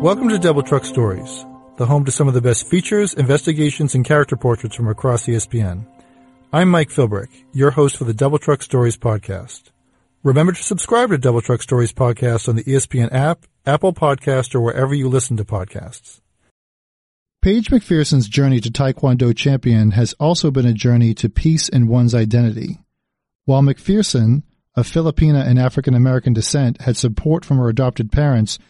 Welcome to Double Truck Stories, the home to some of the best features, investigations, and character portraits from across ESPN. I'm Mike Philbrick, your host for the Double Truck Stories podcast. Remember to subscribe to Double Truck Stories podcast on the ESPN app, Apple Podcast, or wherever you listen to podcasts. Paige McPherson's journey to Taekwondo champion has also been a journey to peace in one's identity. While McPherson, of Filipina and African American descent, had support from her adopted parents,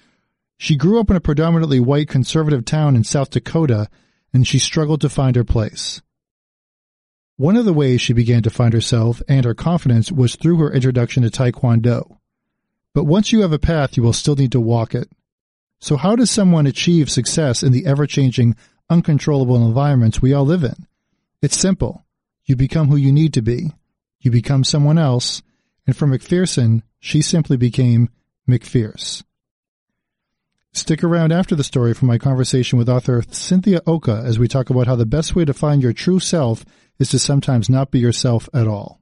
she grew up in a predominantly white conservative town in South Dakota and she struggled to find her place. One of the ways she began to find herself and her confidence was through her introduction to Taekwondo. But once you have a path, you will still need to walk it. So how does someone achieve success in the ever-changing, uncontrollable environments we all live in? It's simple. You become who you need to be. You become someone else. And for McPherson, she simply became McFierce. Stick around after the story for my conversation with author Cynthia Oka as we talk about how the best way to find your true self is to sometimes not be yourself at all.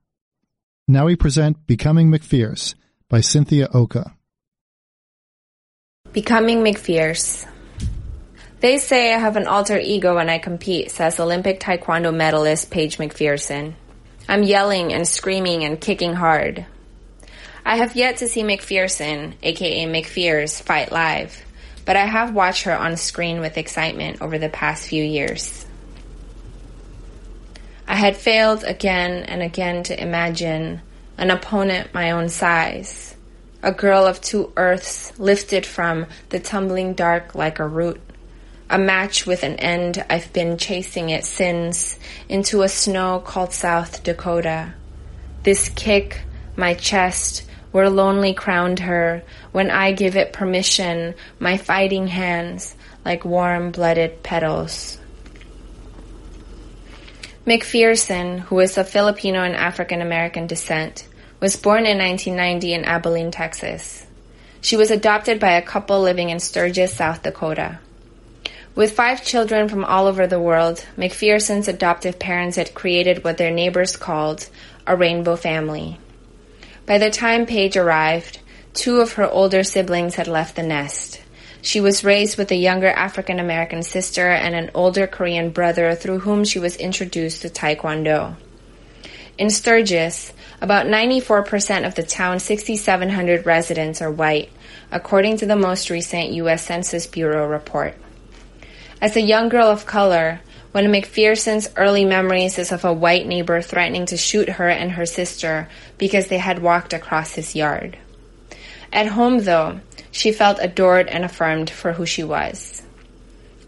Now we present Becoming McFierce by Cynthia Oka. Becoming McFierce. They say I have an alter ego when I compete, says Olympic Taekwondo medalist Paige McPherson. I'm yelling and screaming and kicking hard. I have yet to see McPherson, aka McFierce, fight live but I have watched her on screen with excitement over the past few years. I had failed again and again to imagine an opponent my own size, a girl of two earths lifted from the tumbling dark like a root, a match with an end I've been chasing it since into a snow called South Dakota. This kick, my chest, where lonely crowned her, when I give it permission, my fighting hands like warm blooded petals. McPherson, who is of Filipino and African American descent, was born in 1990 in Abilene, Texas. She was adopted by a couple living in Sturgis, South Dakota. With five children from all over the world, McPherson's adoptive parents had created what their neighbors called a rainbow family. By the time Paige arrived, two of her older siblings had left the nest. She was raised with a younger African American sister and an older Korean brother through whom she was introduced to Taekwondo. In Sturgis, about 94% of the town's 6,700 residents are white, according to the most recent U.S. Census Bureau report. As a young girl of color, one of McPherson's early memories is of a white neighbor threatening to shoot her and her sister because they had walked across his yard. At home, though, she felt adored and affirmed for who she was.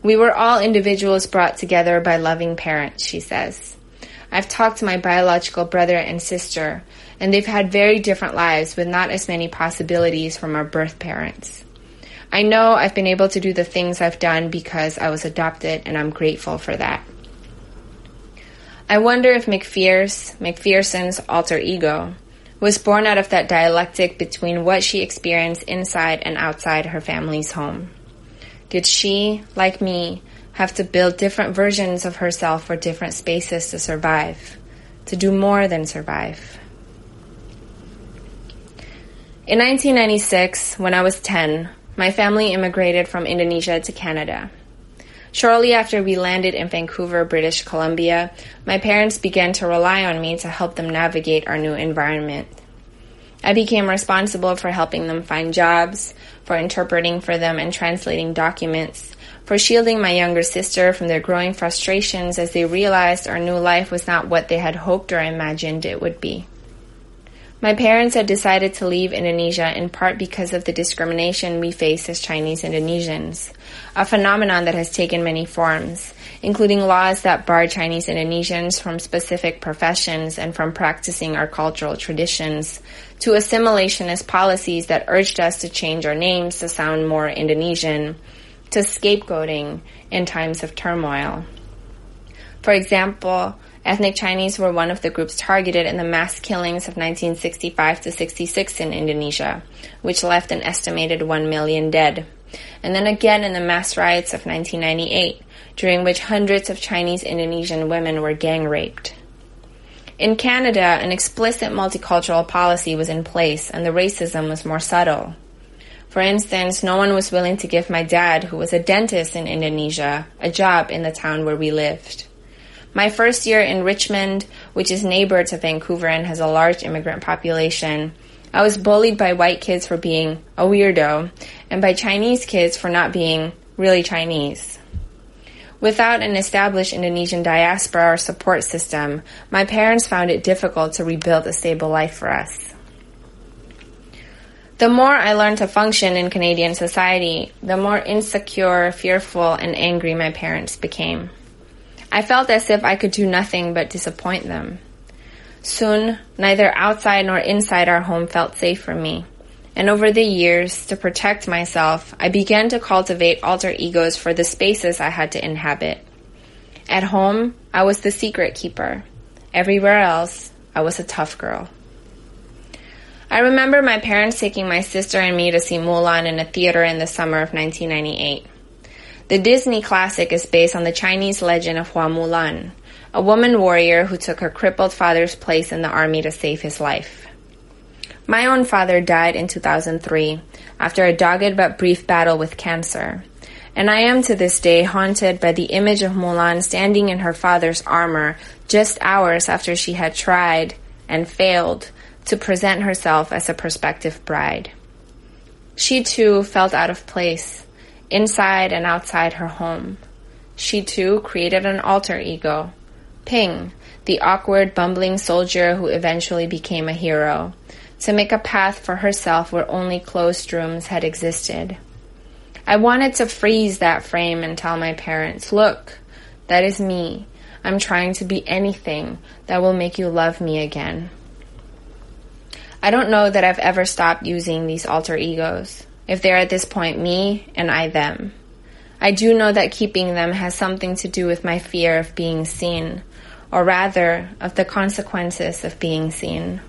We were all individuals brought together by loving parents, she says. I've talked to my biological brother and sister, and they've had very different lives with not as many possibilities from our birth parents. I know I've been able to do the things I've done because I was adopted, and I'm grateful for that. I wonder if McFierce, McPherson's alter ego, was born out of that dialectic between what she experienced inside and outside her family's home. Did she, like me, have to build different versions of herself for different spaces to survive, to do more than survive? In 1996, when I was 10, my family immigrated from Indonesia to Canada. Shortly after we landed in Vancouver, British Columbia, my parents began to rely on me to help them navigate our new environment. I became responsible for helping them find jobs, for interpreting for them and translating documents, for shielding my younger sister from their growing frustrations as they realized our new life was not what they had hoped or imagined it would be. My parents had decided to leave Indonesia in part because of the discrimination we face as Chinese Indonesians, a phenomenon that has taken many forms, including laws that bar Chinese Indonesians from specific professions and from practicing our cultural traditions, to assimilationist policies that urged us to change our names to sound more Indonesian, to scapegoating in times of turmoil. For example, Ethnic Chinese were one of the groups targeted in the mass killings of 1965 to 66 in Indonesia, which left an estimated 1 million dead. And then again in the mass riots of 1998, during which hundreds of Chinese Indonesian women were gang raped. In Canada, an explicit multicultural policy was in place and the racism was more subtle. For instance, no one was willing to give my dad, who was a dentist in Indonesia, a job in the town where we lived. My first year in Richmond, which is neighbor to Vancouver and has a large immigrant population, I was bullied by white kids for being a weirdo and by Chinese kids for not being really Chinese. Without an established Indonesian diaspora or support system, my parents found it difficult to rebuild a stable life for us. The more I learned to function in Canadian society, the more insecure, fearful, and angry my parents became. I felt as if I could do nothing but disappoint them. Soon, neither outside nor inside our home felt safe for me. And over the years, to protect myself, I began to cultivate alter egos for the spaces I had to inhabit. At home, I was the secret keeper. Everywhere else, I was a tough girl. I remember my parents taking my sister and me to see Mulan in a theater in the summer of 1998. The Disney classic is based on the Chinese legend of Hua Mulan, a woman warrior who took her crippled father's place in the army to save his life. My own father died in 2003 after a dogged but brief battle with cancer, and I am to this day haunted by the image of Mulan standing in her father's armor just hours after she had tried and failed to present herself as a prospective bride. She too felt out of place, inside and outside her home. She too created an alter ego, Ping, the awkward, bumbling soldier who eventually became a hero, to make a path for herself where only closed rooms had existed. I wanted to freeze that frame and tell my parents, look, that is me. I'm trying to be anything that will make you love me again. I don't know that I've ever stopped using these alter egos, if they're at this point me and I them. I do know that keeping them has something to do with my fear of being seen, or rather, of the consequences of being seen.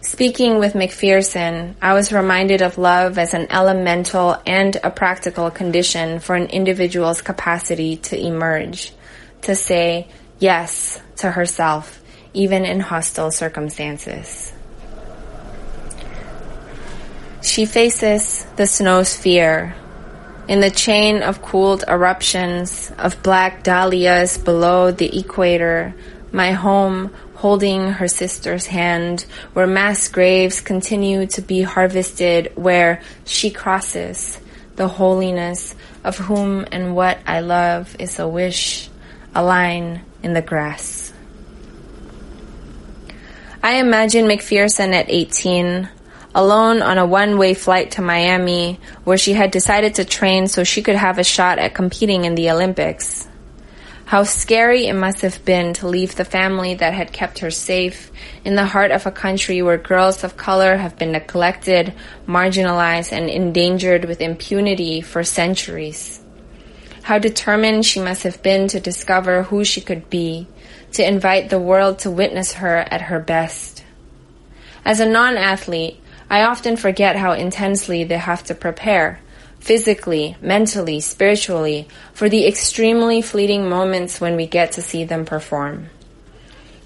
Speaking with McPherson, I was reminded of love as an elemental and a practical condition for an individual's capacity to emerge, to say yes to herself, even in hostile circumstances. She faces the snow sphere In the chain of cooled eruptions of black dahlias below the equator, my home holding her sister's hand, where mass graves continue to be harvested, where she crosses the holiness of whom and what I love is a wish, a line in the grass. I imagine McPherson at 18, alone on a one-way flight to Miami where she had decided to train so she could have a shot at competing in the Olympics. How scary it must have been to leave the family that had kept her safe in the heart of a country where girls of color have been neglected, marginalized, and endangered with impunity for centuries. How determined she must have been to discover who she could be, to invite the world to witness her at her best. As a non-athlete, I often forget how intensely they have to prepare, physically, mentally, spiritually, for the extremely fleeting moments when we get to see them perform.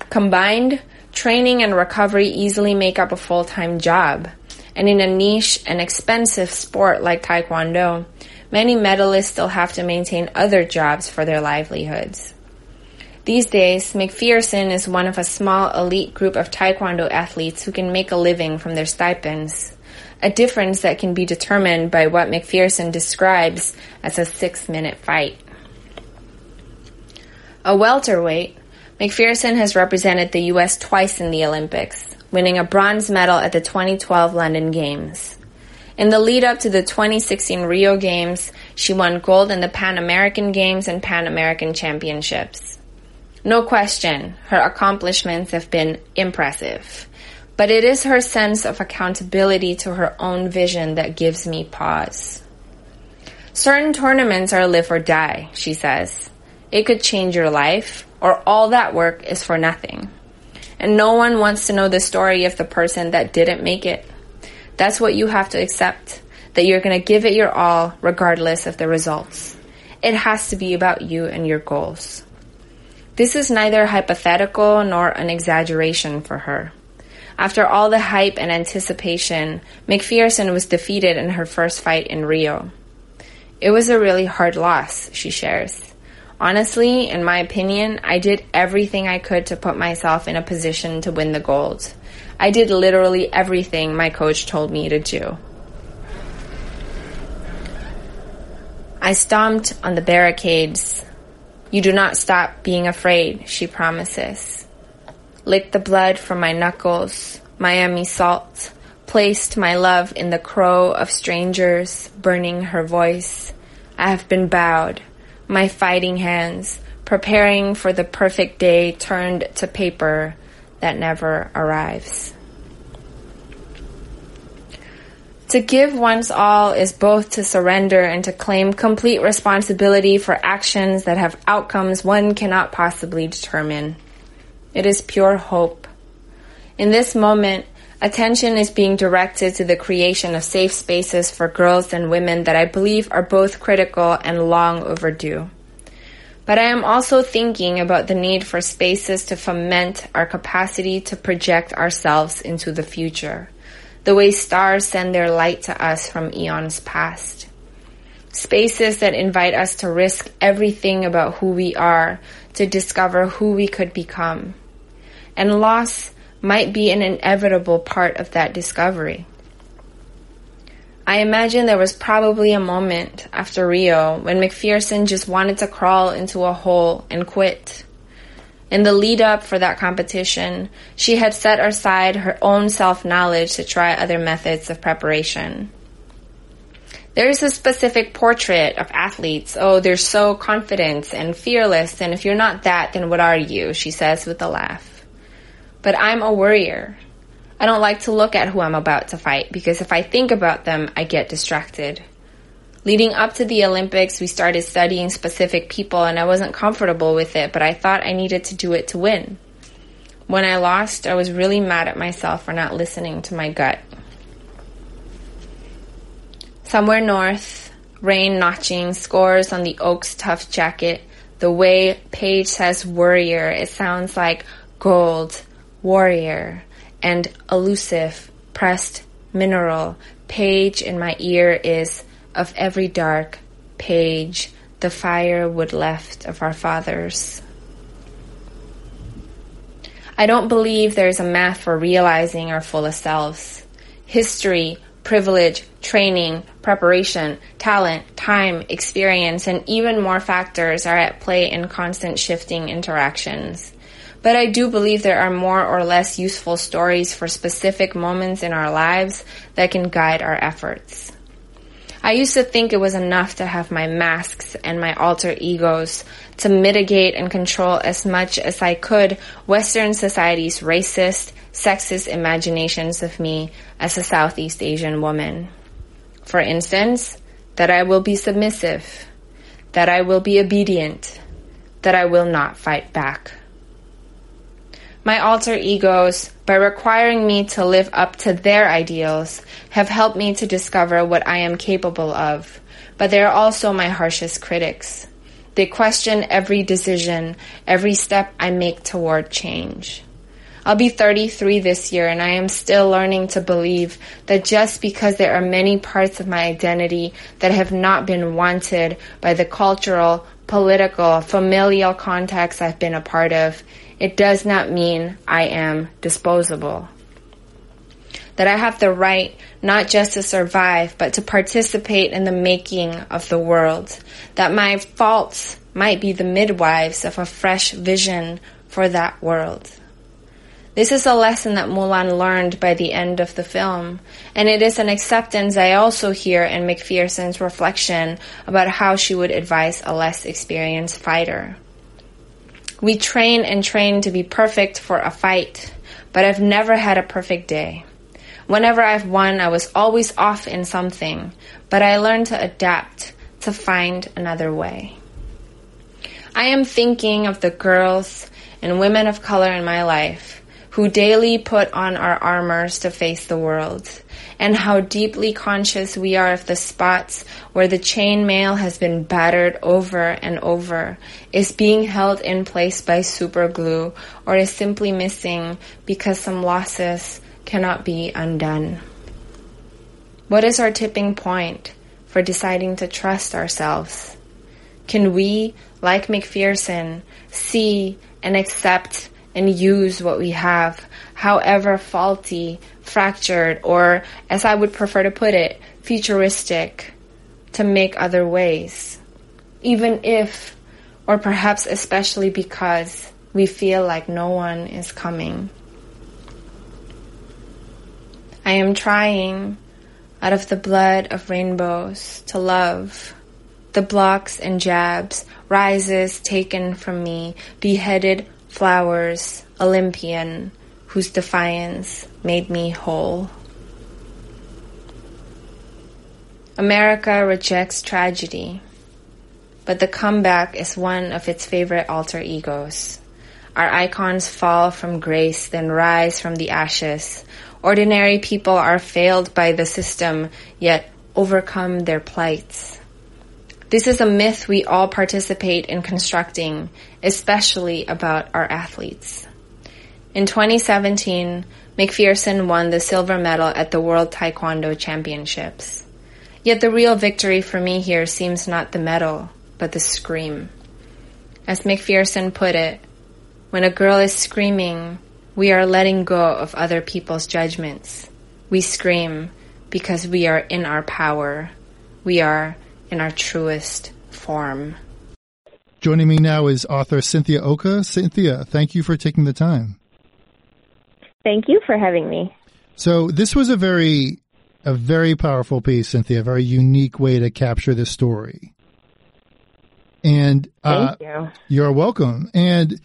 Combined, training and recovery easily make up a full-time job. And in a niche and expensive sport like Taekwondo, many medalists still have to maintain other jobs for their livelihoods. These days, McPherson is one of a small elite group of Taekwondo athletes who can make a living from their stipends, a difference that can be determined by what McPherson describes as a six minute fight. A welterweight, McPherson has represented the U.S. twice in the Olympics, winning a bronze medal at the 2012 London Games. In the lead up to the 2016 Rio Games, she won gold in the Pan American Games and Pan American Championships. No question, her accomplishments have been impressive. But it is her sense of accountability to her own vision that gives me pause. Certain tournaments are live or die, she says. It could change your life, or all that work is for nothing. And no one wants to know the story of the person that didn't make it. That's what you have to accept, that you're gonna give it your all regardless of the results. It has to be about you and your goals. This is neither hypothetical nor an exaggeration for her. After all the hype and anticipation, McPherson was defeated in her first fight in Rio. It was a really hard loss, she shares. Honestly, in my opinion, I did everything I could to put myself in a position to win the gold. I did literally everything my coach told me to do. I stomped on the barricades. You do not stop being afraid, she promises. Lick the blood from my knuckles, Miami salt, placed my love in the crow of strangers, burning her voice. I have been bowed, my fighting hands, preparing for the perfect day turned to paper that never arrives. To give one's all is both to surrender and to claim complete responsibility for actions that have outcomes one cannot possibly determine. It is pure hope. In this moment, attention is being directed to the creation of safe spaces for girls and women that I believe are both critical and long overdue. But I am also thinking about the need for spaces to foment our capacity to project ourselves into the future, the way stars send their light to us from eons past. Spaces that invite us to risk everything about who we are to discover who we could become. And loss might be an inevitable part of that discovery. I imagine there was probably a moment after Rio when McPherson just wanted to crawl into a hole and quit. In the lead up for that competition, she had set aside her own self knowledge to try other methods of preparation. There is a specific portrait of athletes. Oh, they're so confident and fearless, and if you're not that, then what are you? She says with a laugh. But I'm a worrier. I don't like to look at who I'm about to fight because if I think about them, I get distracted. Leading up to the Olympics, we started studying specific people and I wasn't comfortable with it, but I thought I needed to do it to win. When I lost, I was really mad at myself for not listening to my gut. Somewhere north, rain notching scores on the Oaks tough jacket. The way Paige says warrior, it sounds like gold, warrior and elusive, pressed mineral page in my ear is of every dark page the firewood left of our fathers. I don't believe there is a math for realizing our fullest selves. History, privilege, training, preparation, talent, time, experience, and even more factors are at play in constant shifting interactions. But I do believe there are more or less useful stories for specific moments in our lives that can guide our efforts. I used to think it was enough to have my masks and my alter egos to mitigate and control as much as I could Western society's racist, sexist imaginations of me as a Southeast Asian woman. For instance, that I will be submissive, that I will be obedient, that I will not fight back my alter egos, by requiring me to live up to their ideals, have helped me to discover what I am capable of. But they are also my harshest critics. They question every decision, every step I make toward change. I'll be 33 this year and I am still learning to believe that just because there are many parts of my identity that have not been wanted by the cultural, political, familial context I've been a part of, it does not mean I am disposable. That I have the right not just to survive, but to participate in the making of the world. That my faults might be the midwives of a fresh vision for that world. This is a lesson that Mulan learned by the end of the film, and it is an acceptance I also hear in McPherson's reflection about how she would advise a less experienced fighter. We train and train to be perfect for a fight, but I've never had a perfect day. Whenever I've won, I was always off in something, but I learned to adapt, to find another way. I am thinking of the girls and women of color in my life who daily put on our armors to face the world, and how deeply conscious we are of the spots where the chain mail has been battered over and over, is being held in place by super glue, or is simply missing because some losses cannot be undone. What is our tipping point for deciding to trust ourselves? Can we, like McPherson, see and accept and use what we have, however faulty, fractured, or, as I would prefer to put it, futuristic, to make other ways. Even if, or perhaps especially because, we feel like no one is coming. I am trying, out of the blood of rainbows, to love the blocks and jabs, rises taken from me, beheaded flowers, Olympian, whose defiance made me whole. America rejects tragedy, but the comeback is one of its favorite alter egos. Our icons fall from grace, then rise from the ashes. Ordinary people are failed by the system, yet overcome their plights. This is a myth we all participate in constructing, especially about our athletes. In 2017, McPherson won the silver medal at the World Taekwondo Championships. Yet the real victory for me here seems not the medal, but the scream. As McPherson put it, when a girl is screaming, we are letting go of other people's judgments. We scream because we are in our power. We are in our truest form. Joining me now is author Cynthia Oka. Cynthia, thank you for taking the time. Thank you for having me. So this was a very, a very powerful piece, Cynthia, a very unique way to capture the story. And uh, you. You're welcome. And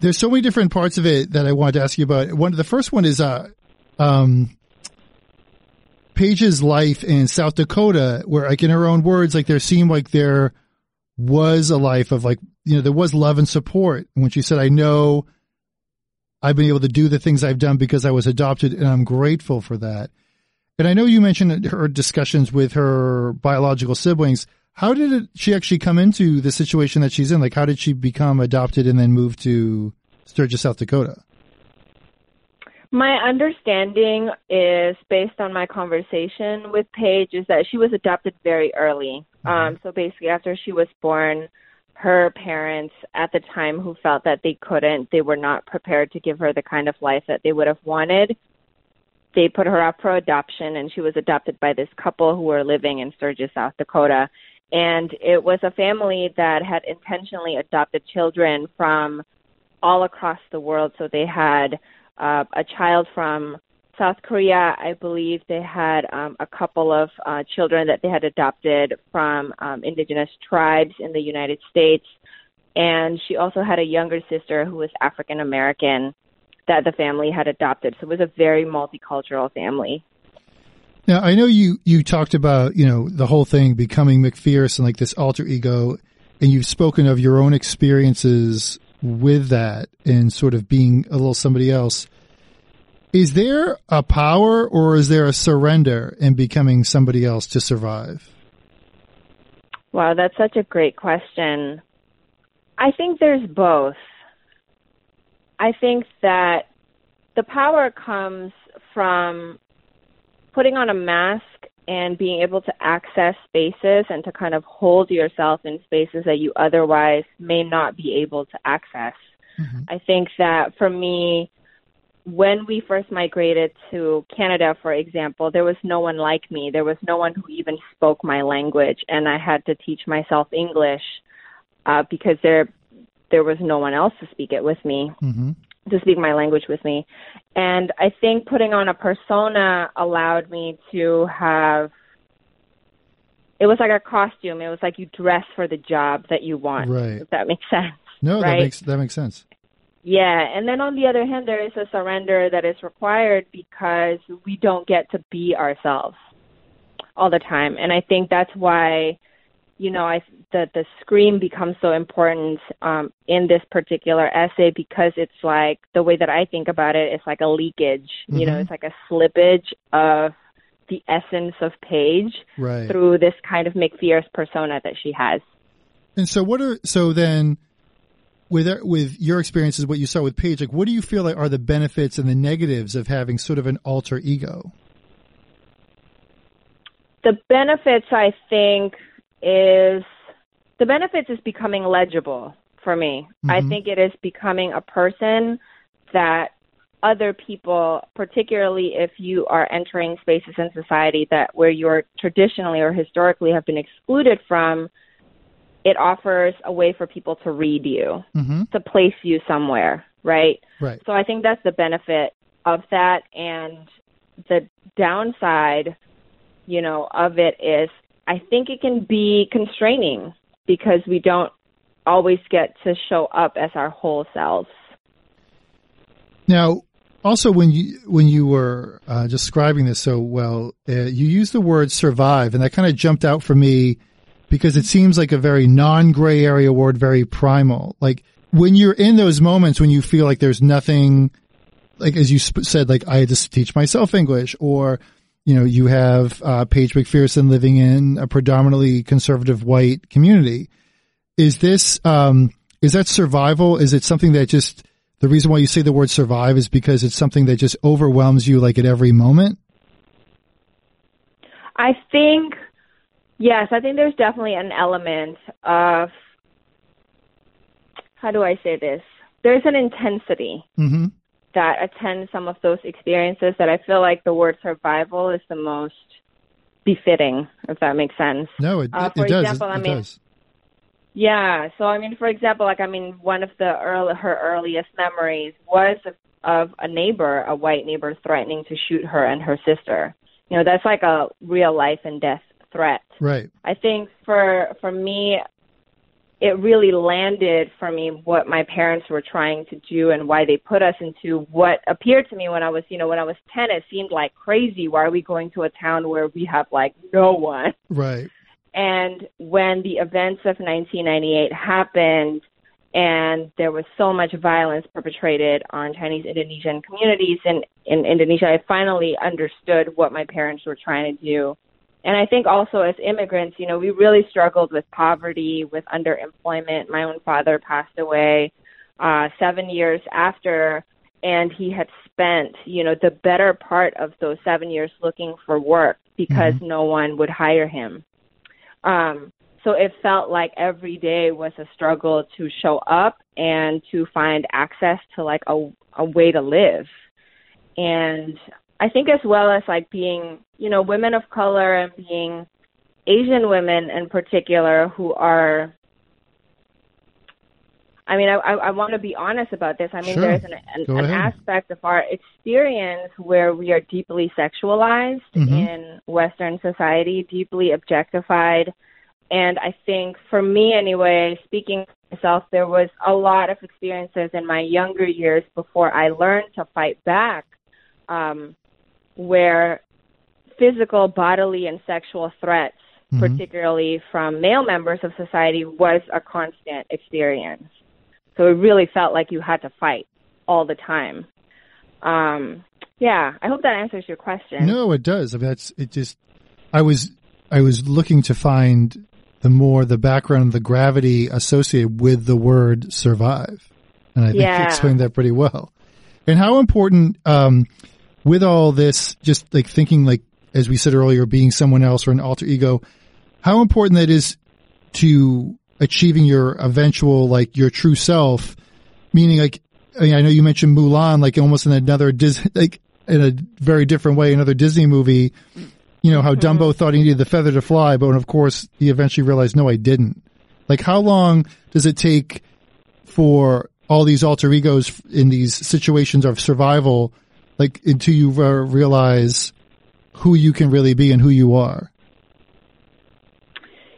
there's so many different parts of it that I wanted to ask you about. One, the first one is, uh, um, Paige's life in South Dakota, where like in her own words, like there seemed like there was a life of like, you know, there was love and support. when she said, I know I've been able to do the things I've done because I was adopted and I'm grateful for that. And I know you mentioned her discussions with her biological siblings. How did it, she actually come into the situation that she's in? Like, how did she become adopted and then move to Sturgis, South Dakota? My understanding is based on my conversation with Paige is that she was adopted very early. Mm-hmm. Um, so basically, after she was born, her parents at the time who felt that they couldn't, they were not prepared to give her the kind of life that they would have wanted. They put her up for adoption, and she was adopted by this couple who were living in Sturgis, South Dakota. And it was a family that had intentionally adopted children from all across the world. So they had uh, a child from South Korea. I believe they had um, a couple of uh, children that they had adopted from um, indigenous tribes in the United States. And she also had a younger sister who was African American that the family had adopted. So it was a very multicultural family. Now, I know you, you talked about, you know, the whole thing becoming McPherson, like this alter ego, and you've spoken of your own experiences with that and sort of being a little somebody else. Is there a power or is there a surrender in becoming somebody else to survive? Wow, that's such a great question. I think there's both. I think that the power comes from putting on a mask and being able to access spaces and to kind of hold yourself in spaces that you otherwise may not be able to access. Mm-hmm. I think that for me, when we first migrated to Canada, for example, there was no one like me. There was no one who even spoke my language, and I had to teach myself English uh, because there there was no one else to speak it with me. Mm-hmm to speak my language with me. And I think putting on a persona allowed me to have it was like a costume. It was like you dress for the job that you want. Right. If that makes sense. No, right? that makes that makes sense. Yeah, and then on the other hand, there is a surrender that is required because we don't get to be ourselves all the time, and I think that's why you know, I the the scream becomes so important um, in this particular essay because it's like the way that I think about it, it's like a leakage. Mm-hmm. You know, mm-hmm. it's like a slippage of the essence of Paige right. through this kind of McFierce persona that she has. And so, what are so then? With with your experiences, what you saw with Paige, like what do you feel like are the benefits and the negatives of having sort of an alter ego? The benefits, I think, is the benefits is becoming legible for me. Mm-hmm. I think it is becoming a person that other people, particularly if you are entering spaces in society that where you're traditionally or historically have been excluded from, it offers a way for people to read you, mm-hmm. to place you somewhere, right? Right. So I think that's the benefit of that, and the downside, you know, of it is I think it can be constraining because we don't always get to show up as our whole selves. Now, also when you when you were uh, describing this so well, uh, you used the word survive, and that kind of jumped out for me because it seems like a very non-gray area word, very primal. Like when you're in those moments when you feel like there's nothing, like as you sp- said, like I had to teach myself English, or you know, you have uh, Paige McPherson living in a predominantly conservative white community. Is this um, is that survival? Is it something that just the reason why you say the word survive is because it's something that just overwhelms you like at every moment? I think yes, I think there's definitely an element of how do I say this? There's an intensity. Mm-hmm that attends some of those experiences that I feel like the word survival is the most befitting, if that makes sense. No, it, uh, for it example, does. It, I mean, does. Yeah, so I mean, for example, like I mean, one of the early, her earliest memories was of, of a neighbor, a white neighbor, threatening to shoot her and her sister. You know, that's like a real life and death threat. Right. I think for for me, it really landed for me what my parents were trying to do and why they put us into what appeared to me when I was, you know, when I was 10, it seemed like crazy. Why are we going to a town where we have like no one? Right. And when the events of 1998 happened and there was so much violence perpetrated on Chinese Indonesian communities in, in Indonesia, I finally understood what my parents were trying to do and I think also as immigrants, you know, we really struggled with poverty, with underemployment. My own father passed away uh, seven years after, and he had spent, you know, the better part of those seven years looking for work because mm-hmm. no one would hire him. Um, so it felt like every day was a struggle to show up and to find access to like a, a way to live. And I think as well as like being, you know, women of color and being Asian women in particular who are I mean, I, I, I want to be honest about this. I mean, sure. there's an, an, an aspect of our experience where we are deeply sexualized mm-hmm. in Western society, deeply objectified. And I think for me, anyway, speaking for myself, there was a lot of experiences in my younger years before I learned to fight back um, where physical, bodily, and sexual threats, mm-hmm. particularly from male members of society, was a constant experience. So it really felt like you had to fight all the time. Um, yeah, I hope that answers your question. No, it does. I mean, that's it. Just I was I was looking to find the more the background, the gravity associated with the word survive, and I think yeah. you explained that pretty well. And how important um, with all this, just like thinking like, as we said earlier, being someone else or an alter ego, how important that is to achieving your eventual, like your true self, meaning like, I, mean, I know you mentioned Mulan, like almost in another Disney, like in a very different way, another Disney movie, you know, how mm-hmm. Dumbo thought he needed the feather to fly, but of course he eventually realized, no, I didn't. Like how long does it take for all these alter egos in these situations of survival like until you uh, realize who you can really be and who you are?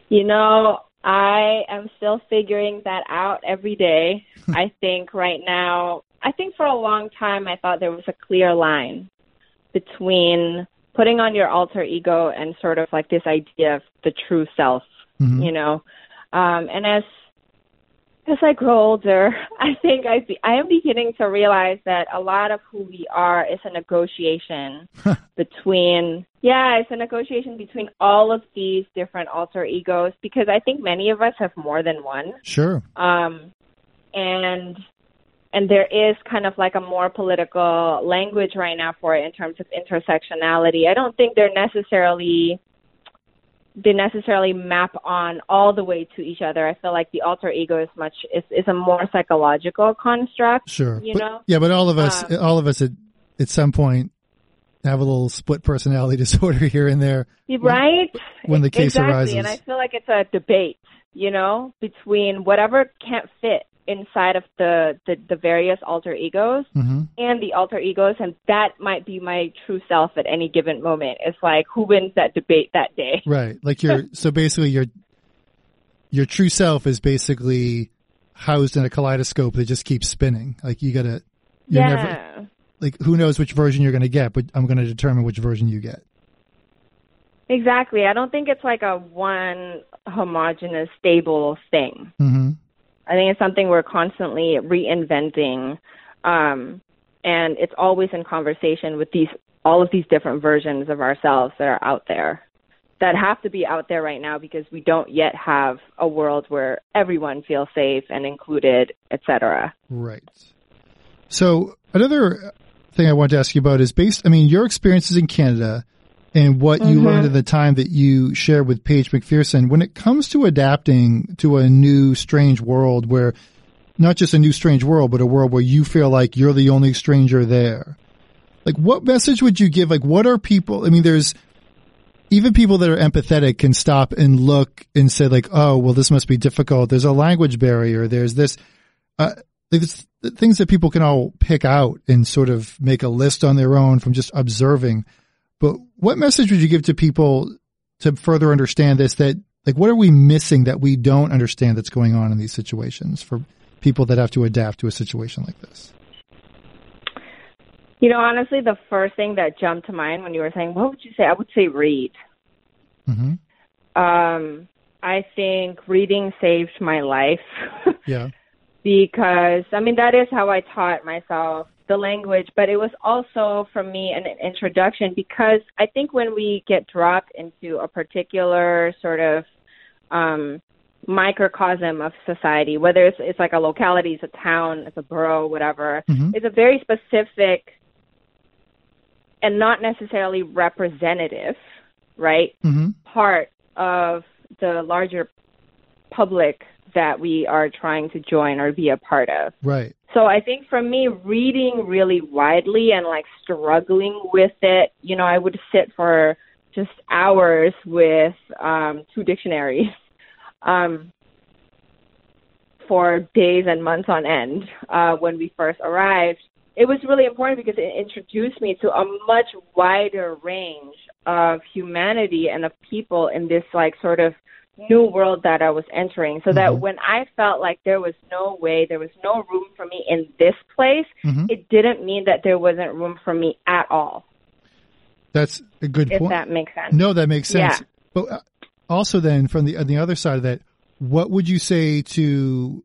You know, I am still figuring that out every day. I think right now, I think for a long time I thought there was a clear line between putting on your alter ego and sort of like this idea of the true self, Mhm. you know. Um, and as as I grow older, I think I be, I am beginning to realize that a lot of who we are is a negotiation between yeah, it's a negotiation between all of these different alter egos because I think many of us have more than one. Sure. Um, and and there is kind of like a more political language right now for it in terms of intersectionality. I don't think they're necessarily they necessarily map on all the way to each other. I feel like the alter ego is much is, is a more psychological construct. Sure. You But- know? Yeah, but all of us, Um, all of us at, at some point have a little split personality disorder here and there. right? when the case exactly. arises. And I feel like it's a debate, you know, between whatever can't fit inside of the, the, the various alter egos hmm and the alter egos, and that might be my true self at any given moment. It's like who wins that debate that day. Right. Like your, so basically your, your true self is basically housed in a kaleidoscope that just keeps spinning. Like you gotta, you're yeah. never, like who knows which version you're going to get, but I'm going to determine which version you get. Exactly. I don't think it's like a one homogenous, stable thing. hmm I think it's something we're constantly reinventing, um, and it's always in conversation with these all of these different versions of ourselves that are out there, that have to be out there right now because we don't yet have a world where everyone feels safe and included, etc. Right. So another thing I wanted to ask you about is based, I mean, your experiences in Canada and what you Mhm. learned at the time that you shared with Paige McPherson, when it comes to adapting to a new strange world where not just a new strange world, but a world where you feel like you're the only stranger there. Like what message would you give? Like what are people, I mean, there's, even people that are empathetic can stop and look and say like, oh, well, this must be difficult. There's a language barrier. There's this, uh, like things that people can all pick out and sort of make a list on their own from just observing. But what message would you give to people to further understand this? That like, what are we missing that we don't understand that's going on in these situations for people that have to adapt to a situation like this? You know, honestly, the first thing that jumped to mind when you were saying, what would you say? I would say read. hmm Um, I think reading saved my life. Yeah. because I mean that is how I taught myself the language, but it was also for me an introduction because I think when we get dropped into a particular sort of um, microcosm of society, whether it's it's like a locality, it's a town, it's a borough, whatever, Mhm. it's a very specific and not necessarily representative, right? hmm part of the larger public that we are trying to join or be a part of. Right. So I think for me, reading really widely and like struggling with it, you know, I would sit for just hours with um, two dictionaries um, for days and months on end uh, when we first arrived. It was really important because it introduced me to a much wider range of humanity and of people in this like sort of new world that I was entering. So that Mhm. when I felt like there was no way, there was no room for me in this place, hmm it didn't mean that there wasn't room for me at all. That's a good If point. that makes sense. No, that makes sense. Yeah. But uh, also, then from the on the other side of that, what would you say to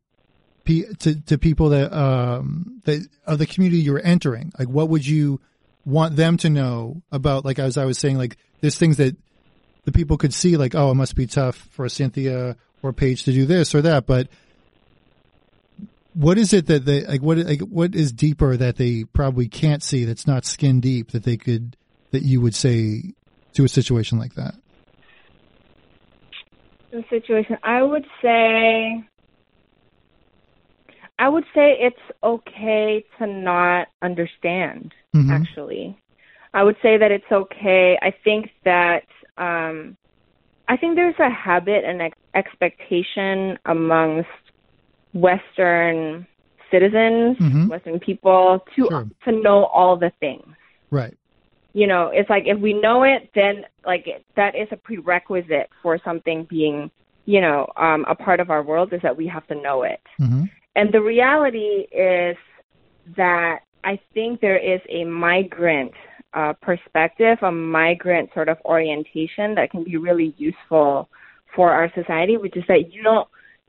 to to people that um that of the community you're entering? Like, what would you want them to know about? Like, as I was saying, like there's things that the people could see, like, oh, it must be tough for Cynthia or Paige to do this or that, but. What is it that they like? What like what is deeper that they probably can't see? That's not skin deep that they could that you would say to a situation like that? The situation, I would say, I would say it's okay to not understand. Mhm. Actually, I would say that it's okay. I think that um, I think there's a habit and ex- expectation amongst Western citizens, Mhm. Western people, to Sure. to know all the things. Right. you know, it's like if we know it, then like that is a prerequisite for something being, you know, um, a part of our world is that we have to know it. hmm And the reality is that I think there is a migrant uh, perspective, a migrant sort of orientation that can be really useful for our society, which is that you don't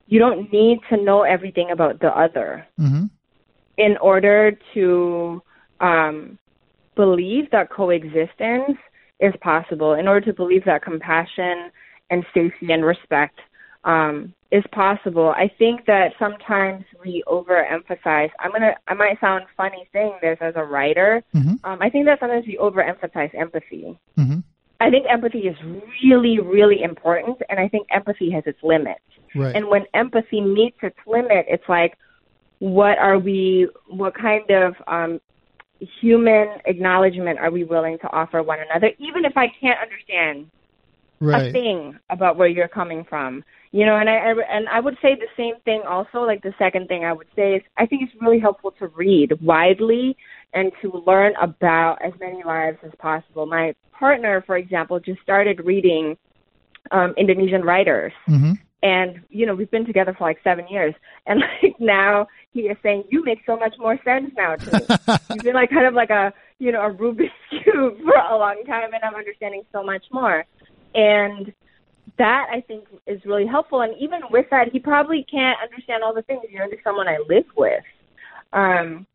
you don't need to know everything about the other. Hmm in order to um, believe that coexistence is possible, in order to believe that compassion and safety and respect um, is possible. I think that sometimes we overemphasize. I'm gonna. I might sound funny saying this as a writer. Mhm. Um, I think that sometimes we overemphasize empathy. hmm I think empathy is really, really important, and I think empathy has its limits. Right. And when empathy meets its limit, it's like, what are we, what kind of um, human acknowledgement are we willing to offer one another, even if I can't understand a thing about where you're coming from? You know, and I, I and I would say the same thing also. Like the second thing I would say is, I think it's really helpful to read widely and to learn about as many lives as possible. My partner, for example, just started reading um, Indonesian writers hmm and you know we've been together for like seven years and like now he is saying you make so much more sense now to me you've been like kind of like a you know a rubik's cube for a long time and i'm understanding so much more and that i think is really helpful and even with that he probably can't understand all the things You're to someone i live with um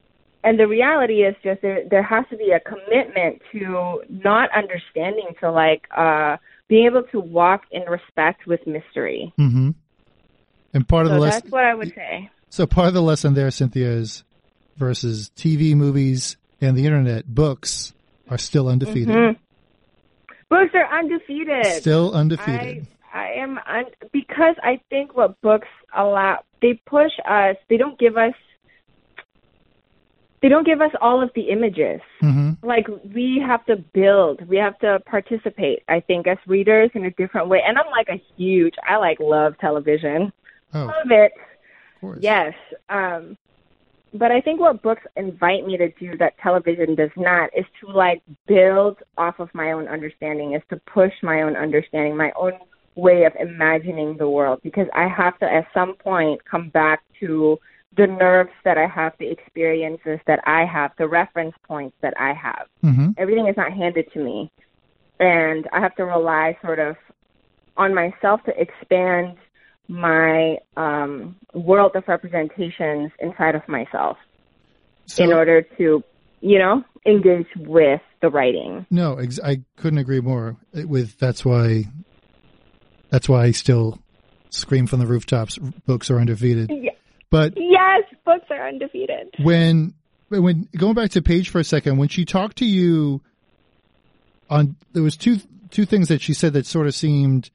and the reality is just there there has to be a commitment to not understanding to like uh being able to walk in respect with mystery hmm And part of so the lesson. that's what I would say. So part of the lesson there, Cynthia, is versus TV, movies, and the internet, books are still undefeated. Mhm. Books are undefeated. Still undefeated. I, I am un- because I think what books allow they push us. They don't give us. They don't give us all of the images. hmm Like we have to build. We have to participate. I think as readers in a different way. And I'm like a huge. I like love television. Oh, Love it. of course. Yes. Um, but I think what books invite me to do that television does not is to like build off of my own understanding, is to push my own understanding, my own way of imagining the world, because I have to at some point come back to the nerves that I have, the experiences that I have, the reference points that I have. hmm Everything is not handed to me. And I have to rely sort of on myself to expand my um, world of representations inside of myself So, in order to, you know, engage with the writing. no, ex- I couldn't agree more. With that's why, that's why I still scream from the rooftops. Books are undefeated. Yeah. But Yes, books are undefeated. when when going back to Paige for a second, when she talked to you on there was two two things that she said that sort of seemed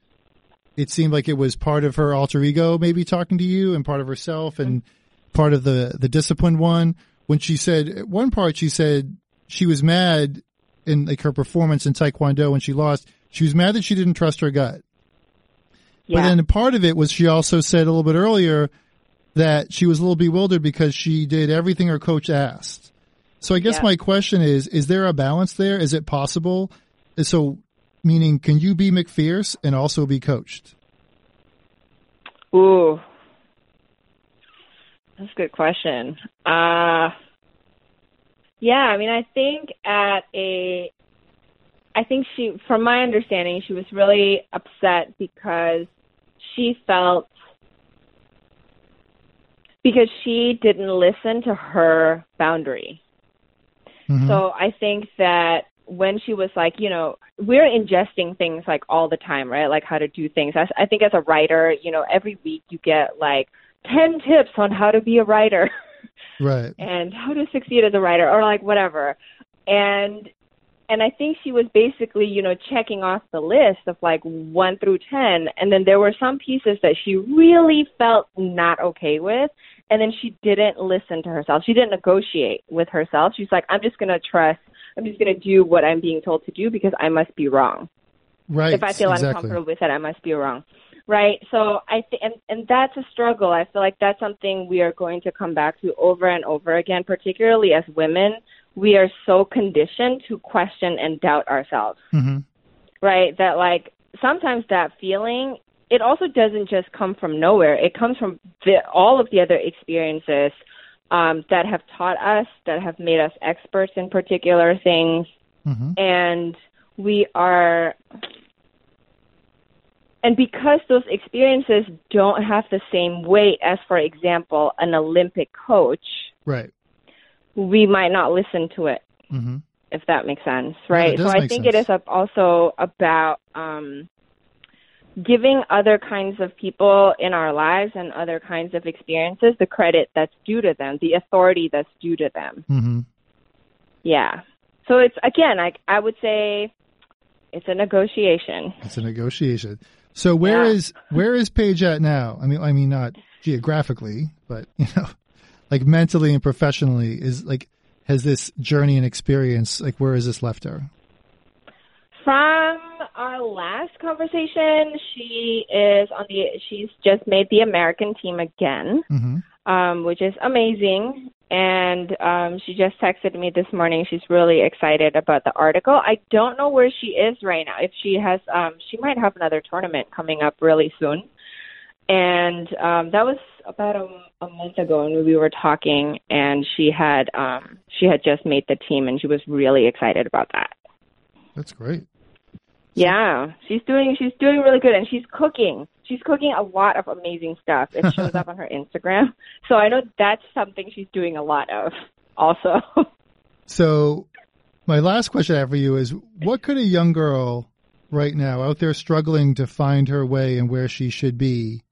it seemed like it was part of her alter ego maybe talking to you and part of herself and part of the the disciplined one when she said at one part she said she was mad in like her performance in taekwondo when she lost she was mad that she didn't trust her gut yeah. but then part of it was she also said a little bit earlier that she was a little bewildered because she did everything her coach asked. So I guess Yeah. my question is, is there a balance there? Is it possible? So meaning can you be McFierce and also be coached? Ooh. That's a good question. Uh yeah, I mean I think at a I think she from my understanding she was really upset because she felt because she didn't listen to her boundary. Mhm. So I think that when she was like, you know, we're ingesting things like all the time, right? Like how to do things. I, I think as a writer, you know, every week you get like 10 tips on how to be a writer right. and how to succeed as a writer or like whatever. And and I think she was basically, you know, checking off the list of like 1 through 10 and then there were some pieces that she really felt not okay with and then she didn't listen to herself. She didn't negotiate with herself. She's like, I'm just going to trust. I'm just going to do what I'm being told to do because I must be wrong. Right. If I feel exactly. uncomfortable with it, I must be wrong. Right? So I think, and, and that's a struggle. I feel like that's something we are going to come back to over and over again, particularly as women. We are so conditioned to question and doubt ourselves Mhm. right? That like sometimes that feeling it also doesn't just come from nowhere. It comes from the, all of the other experiences um, that have taught us, that have made us experts in particular things, Mhm. and we are and because those experiences don't have the same weight as, for example, an Olympic coach, Right. we might not listen to it. hmm if that makes sense, right? does so I think sense. it is also about um, giving other kinds of people in our lives and other kinds of experiences the credit that's due to them, the authority that's due to them. hmm Yeah. So it's again, I I would say it's a negotiation. It's a negotiation. So where Yeah. is where is Paige at now? I mean, I mean not geographically, but you know, like mentally and professionally. Is like has this journey and experience like where has this left her? From our last conversation, she is on the she's just made the American team again. hmm um, which is amazing. And um, she just texted me this morning. She's really excited about the article. I don't know where she is right now. If she has, um, she might have another tournament coming up really soon. And um, that was about a, a month ago when we were talking, and she had um, she had just made the team, and she was really excited about that. That's great. Yeah, she's doing she's doing really good, and she's cooking. She's cooking a lot of amazing stuff. It shows up on her Instagram, so I know that's something she's doing a lot of. Also, So my last question I have for you is what could a young girl right now out there struggling to find her way and where she should be,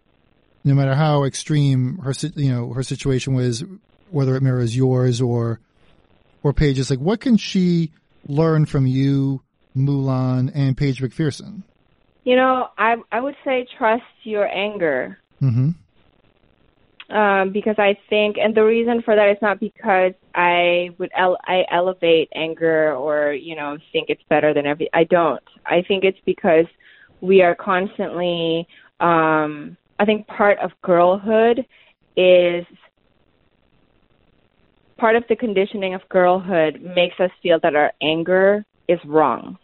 no matter how extreme her you know her situation was, whether it mirrors yours or or Paige's, like what can she learn from you, Mulan, and Paige McPherson? you know, I I would say trust your anger. hmm um, because I think, and the reason for that is not because I would ele- I elevate anger or you know think it's better than every. I don't. I think it's because we are constantly. Um, I think part of girlhood is part of the conditioning of girlhood makes us feel that our anger is wrong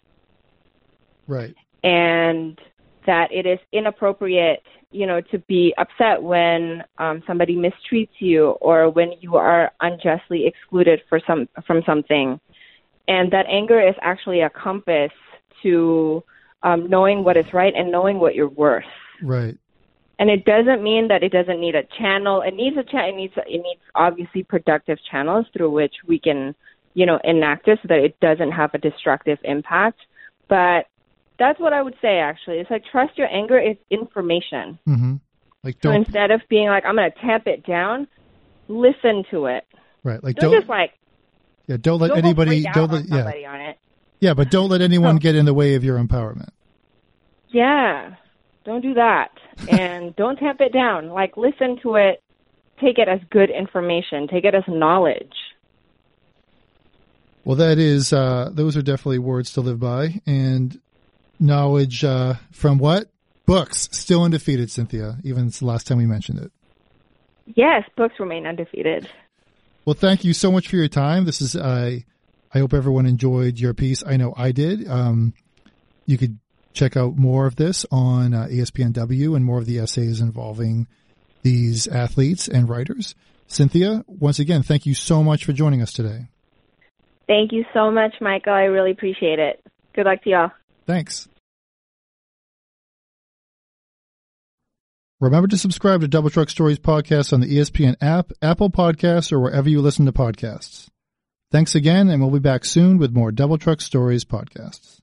Right. and that it is inappropriate, you know, to be upset when um, somebody mistreats you or when you are unjustly excluded for some from something, and that anger is actually a compass to um, knowing what is right and knowing what you're worth. Right. And it doesn't mean that it doesn't need a channel. It needs a cha- it needs it needs obviously productive channels through which we can, you know, enact it so that it doesn't have a destructive impact. But that's what I would say actually. It's like trust your anger is information. hmm Like So don't instead of being like I'm going to tamp it down, listen to it. right. Like Don't, don't just like yeah. Don't let don't anybody. Don't on let yeah. on it. Yeah, but don't let anyone get in the way of your empowerment. Yeah. Don't do that. and don't tamp it down. Like listen to it. Take it as good information. Take it as knowledge. Well, that is, uh, those are definitely words to live by and knowledge, uh, from what? Books. Still undefeated, Cynthia, even since the last time we mentioned it. Yes, books remain undefeated. Well, thank you so much for your time. This is, I, I hope everyone enjoyed your piece. I know I did. Um, you could check out more of this on uh, ESPNW and more of the essays involving these athletes and writers. Cynthia, once again, thank you so much for joining us today. Thank you so much, Michael. I really appreciate it. Good luck to y'all. Thanks. Remember to subscribe to Double Truck Stories podcast on the ESPN app, Apple Podcasts, or wherever you listen to podcasts. Thanks again, and we'll be back soon with more Double Truck Stories podcasts.